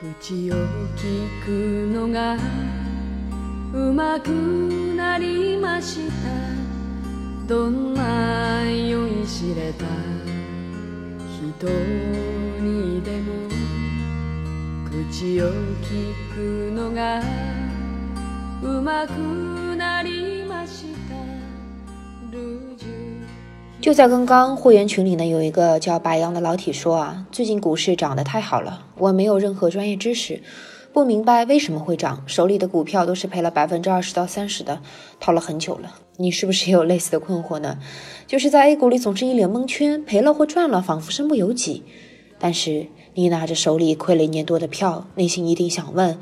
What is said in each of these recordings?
口を聞くのがうまくなりました。どんな酔いしれた。人にでも口を聞くのがうまくなりました。ルージュ就在刚刚，会员群里呢有一个叫白羊的老铁说啊，最近股市涨得太好了，我没有任何专业知识，不明白为什么会涨，手里的股票都是赔了百分之二十到三十的，套了很久了。你是不是也有类似的困惑呢？就是在 A 股里总是一脸蒙圈，赔了或赚了，仿佛身不由己。但是你拿着手里亏了一年多的票，内心一定想问：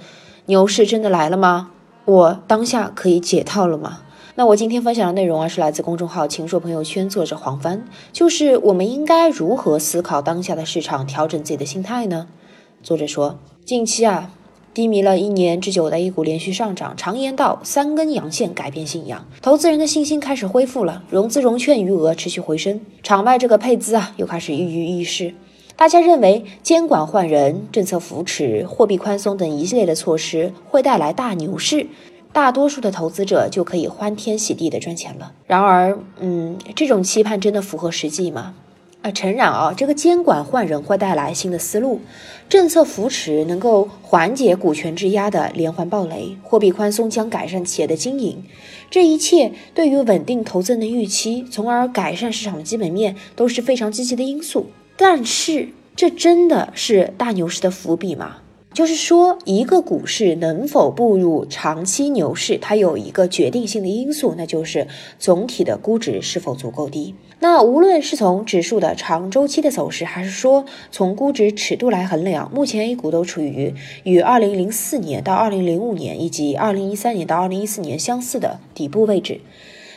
牛市真的来了吗？我当下可以解套了吗？那我今天分享的内容啊，是来自公众号“情说朋友圈”作者黄帆，就是我们应该如何思考当下的市场，调整自己的心态呢？作者说，近期啊，低迷了一年之久的 A 股连续上涨，常言道三根阳线改变信仰，投资人的信心开始恢复了，融资融券余额持续回升，场外这个配资啊又开始跃跃欲试。大家认为监管换人、政策扶持、货币宽松等一系列的措施会带来大牛市。大多数的投资者就可以欢天喜地的赚钱了。然而，嗯，这种期盼真的符合实际吗？啊，诚然啊，这个监管换人会带来新的思路，政策扶持能够缓解股权质押的连环暴雷，货币宽松将改善企业的经营，这一切对于稳定投资人的预期，从而改善市场的基本面，都是非常积极的因素。但是，这真的是大牛市的伏笔吗？就是说，一个股市能否步入长期牛市，它有一个决定性的因素，那就是总体的估值是否足够低。那无论是从指数的长周期的走势，还是说从估值尺度来衡量，目前 A 股都处于与2004年到2005年以及2013年到2014年相似的底部位置。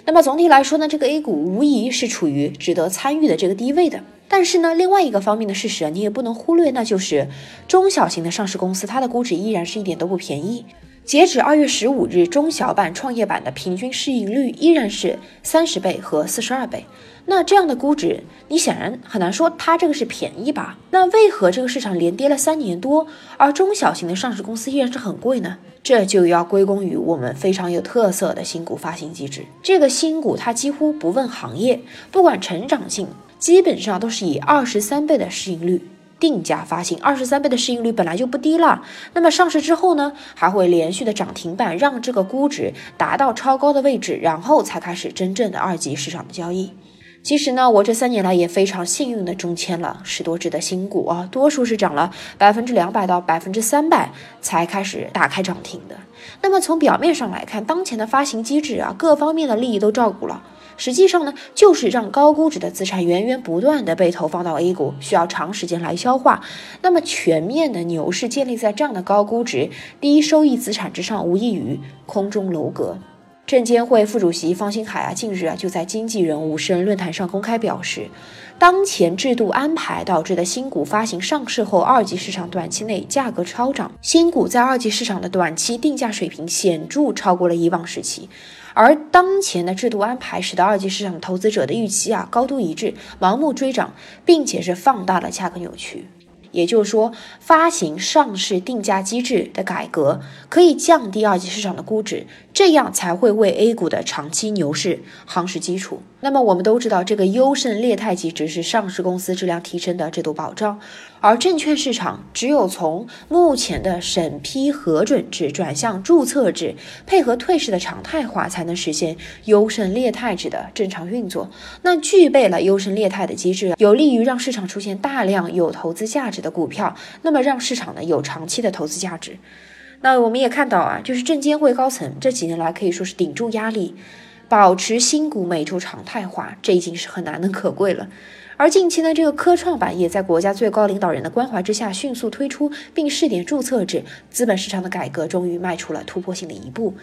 那么总体来说呢，这个 A 股无疑是处于值得参与的这个低位的。但是呢，另外一个方面的事实，你也不能忽略，那就是中小型的上市公司，它的估值依然是一点都不便宜。截止二月十五日，中小板、创业板的平均市盈率依然是三十倍和四十二倍。那这样的估值，你显然很难说它这个是便宜吧？那为何这个市场连跌了三年多，而中小型的上市公司依然是很贵呢？这就要归功于我们非常有特色的新股发行机制。这个新股它几乎不问行业，不管成长性。基本上都是以二十三倍的市盈率定价发行，二十三倍的市盈率本来就不低了。那么上市之后呢，还会连续的涨停板，让这个估值达到超高的位置，然后才开始真正的二级市场的交易。其实呢，我这三年来也非常幸运的中签了十多只的新股啊，多数是涨了百分之两百到百分之三百才开始打开涨停的。那么从表面上来看，当前的发行机制啊，各方面的利益都照顾了。实际上呢，就是让高估值的资产源源不断的被投放到 A 股，需要长时间来消化。那么全面的牛市建立在这样的高估值、低收益资产之上，无异于空中楼阁。证监会副主席方星海啊，近日啊就在经纪人无声论坛上公开表示，当前制度安排导致的新股发行上市后，二级市场短期内价格超涨，新股在二级市场的短期定价水平显著超过了以往时期。而当前的制度安排，使得二级市场投资者的预期啊高度一致，盲目追涨，并且是放大了价格扭曲。也就是说，发行上市定价机制的改革可以降低二级市场的估值，这样才会为 A 股的长期牛市夯实基础。那么我们都知道，这个优胜劣汰机制是上市公司质量提升的制度保障，而证券市场只有从目前的审批核准制转向注册制，配合退市的常态化，才能实现优胜劣汰制的正常运作。那具备了优胜劣汰的机制，有利于让市场出现大量有投资价值的股票，那么让市场呢有长期的投资价值。那我们也看到啊，就是证监会高层这几年来可以说是顶住压力，保持新股每周常态化，这已经是很难能可贵了。而近期呢，这个科创板也在国家最高领导人的关怀之下迅速推出并试点注册制，资本市场的改革终于迈出了突破性的一步。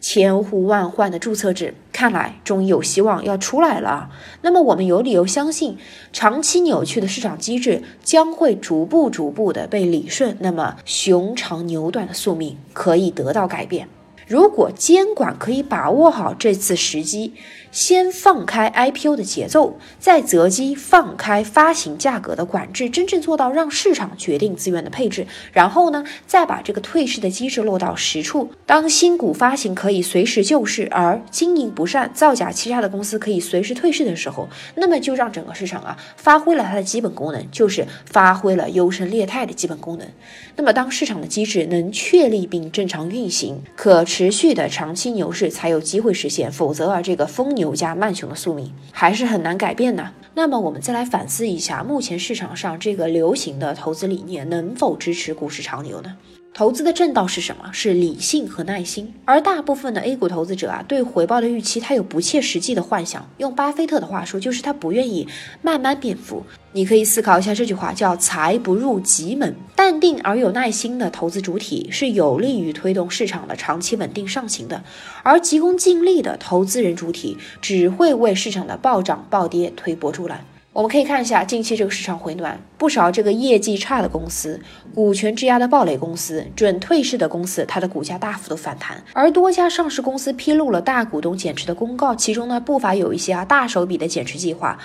千呼万唤的注册制，看来终于有希望要出来了啊。那么，我们有理由相信，长期扭曲的市场机制将会逐步、逐步的被理顺。那么，熊长牛短的宿命可以得到改变。如果监管可以把握好这次时机，先放开 IPO 的节奏，再择机放开发行价格的管制，真正做到让市场决定资源的配置，然后呢，再把这个退市的机制落到实处。当新股发行可以随时救市，而经营不善、造假欺诈的公司可以随时退市的时候，那么就让整个市场啊发挥了它的基本功能，就是发挥了优胜劣汰的基本功能。那么当市场的机制能确立并正常运行，可持持续的长期牛市才有机会实现，否则啊，这个疯牛加慢熊的宿命还是很难改变的。那么我们再来反思一下，目前市场上这个流行的投资理念能否支持股市长牛呢？投资的正道是什么？是理性和耐心。而大部分的 A 股投资者啊，对回报的预期，他有不切实际的幻想。用巴菲特的话说，就是他不愿意慢慢变富。你可以思考一下这句话，叫“财不入急门”。淡定而有耐心的投资主体是有利于推动市场的长期稳定上行的，而急功近利的投资人主体只会为市场的暴涨暴跌推波助澜。我们可以看一下近期这个市场回暖，不少这个业绩差的公司、股权质押的暴雷公司、准退市的公司，它的股价大幅度反弹。而多家上市公司披露了大股东减持的公告，其中呢不乏有一些啊大手笔的减持计划。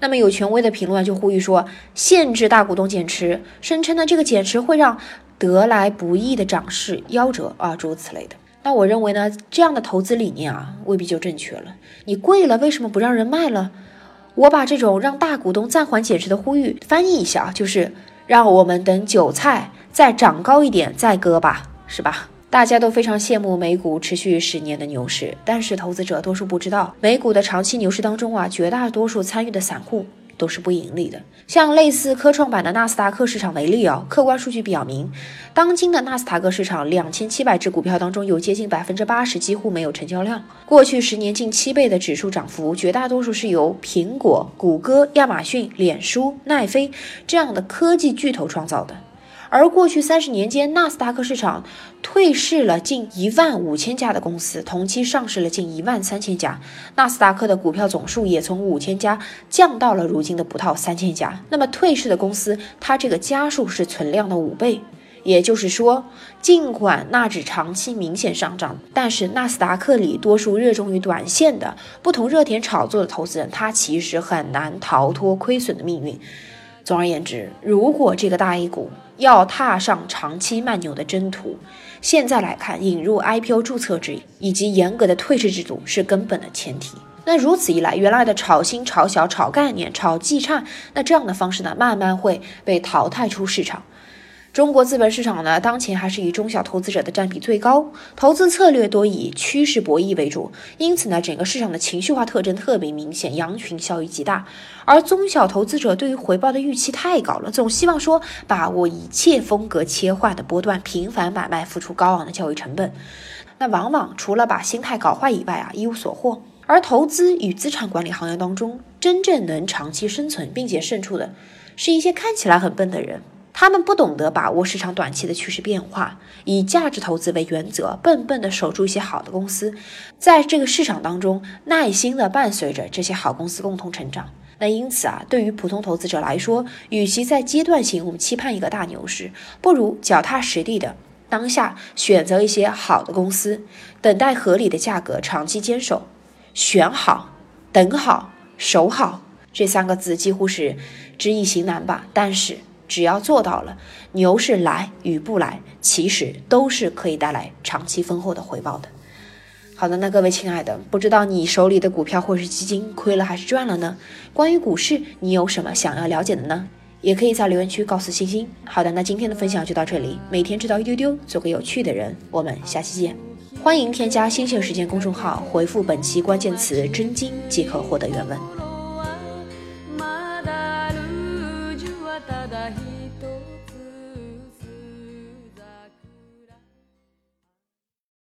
那么有权威的评论就呼吁说，限制大股东减持，声称呢这个减持会让得来不易的涨势夭折啊，诸如此类的。那我认为呢，这样的投资理念啊未必就正确了。你贵了，为什么不让人卖了？我把这种让大股东暂缓减持的呼吁翻译一下啊，就是让我们等韭菜再长高一点再割吧，是吧？大家都非常羡慕美股持续十年的牛市，但是投资者多数不知道，美股的长期牛市当中啊，绝大多数参与的散户。都是不盈利的。像类似科创板的纳斯达克市场为例哦，客观数据表明，当今的纳斯达克市场两千七百只股票当中，有接近百分之八十几乎没有成交量。过去十年近七倍的指数涨幅，绝大多数是由苹果、谷歌、亚马逊、脸书、奈飞这样的科技巨头创造的。而过去三十年间，纳斯达克市场退市了近一万五千家的公司，同期上市了近一万三千家，纳斯达克的股票总数也从五千家降到了如今的不到三千家。那么退市的公司，它这个家数是存量的五倍。也就是说，尽管纳指长期明显上涨，但是纳斯达克里多数热衷于短线的、不同热点炒作的投资人，他其实很难逃脱亏损的命运。总而言之，如果这个大 A 股，要踏上长期慢牛的征途，现在来看，引入 IPO 注册制以及严格的退市制度是根本的前提。那如此一来，原来的炒新、炒小、炒概念、炒绩差，那这样的方式呢，慢慢会被淘汰出市场。中国资本市场呢，当前还是以中小投资者的占比最高，投资策略多以趋势博弈为主，因此呢，整个市场的情绪化特征特别明显，羊群效应极大。而中小投资者对于回报的预期太高了，总希望说把握一切风格切换的波段，频繁买卖，付出高昂的交易成本，那往往除了把心态搞坏以外啊，一无所获。而投资与资产管理行业当中，真正能长期生存并且胜出的，是一些看起来很笨的人。他们不懂得把握市场短期的趋势变化，以价值投资为原则，笨笨的守住一些好的公司，在这个市场当中耐心的伴随着这些好公司共同成长。那因此啊，对于普通投资者来说，与其在阶段性我们期盼一个大牛市，不如脚踏实地的当下选择一些好的公司，等待合理的价格长期坚守。选好、等好、守好这三个字几乎是知易行难吧，但是。只要做到了，牛市来与不来，其实都是可以带来长期丰厚的回报的。好的，那各位亲爱的，不知道你手里的股票或是基金亏了还是赚了呢？关于股市，你有什么想要了解的呢？也可以在留言区告诉星星。好的，那今天的分享就到这里，每天知道一丢丢，做个有趣的人。我们下期见，欢迎添加星星时间公众号，回复本期关键词“真金”即可获得原文。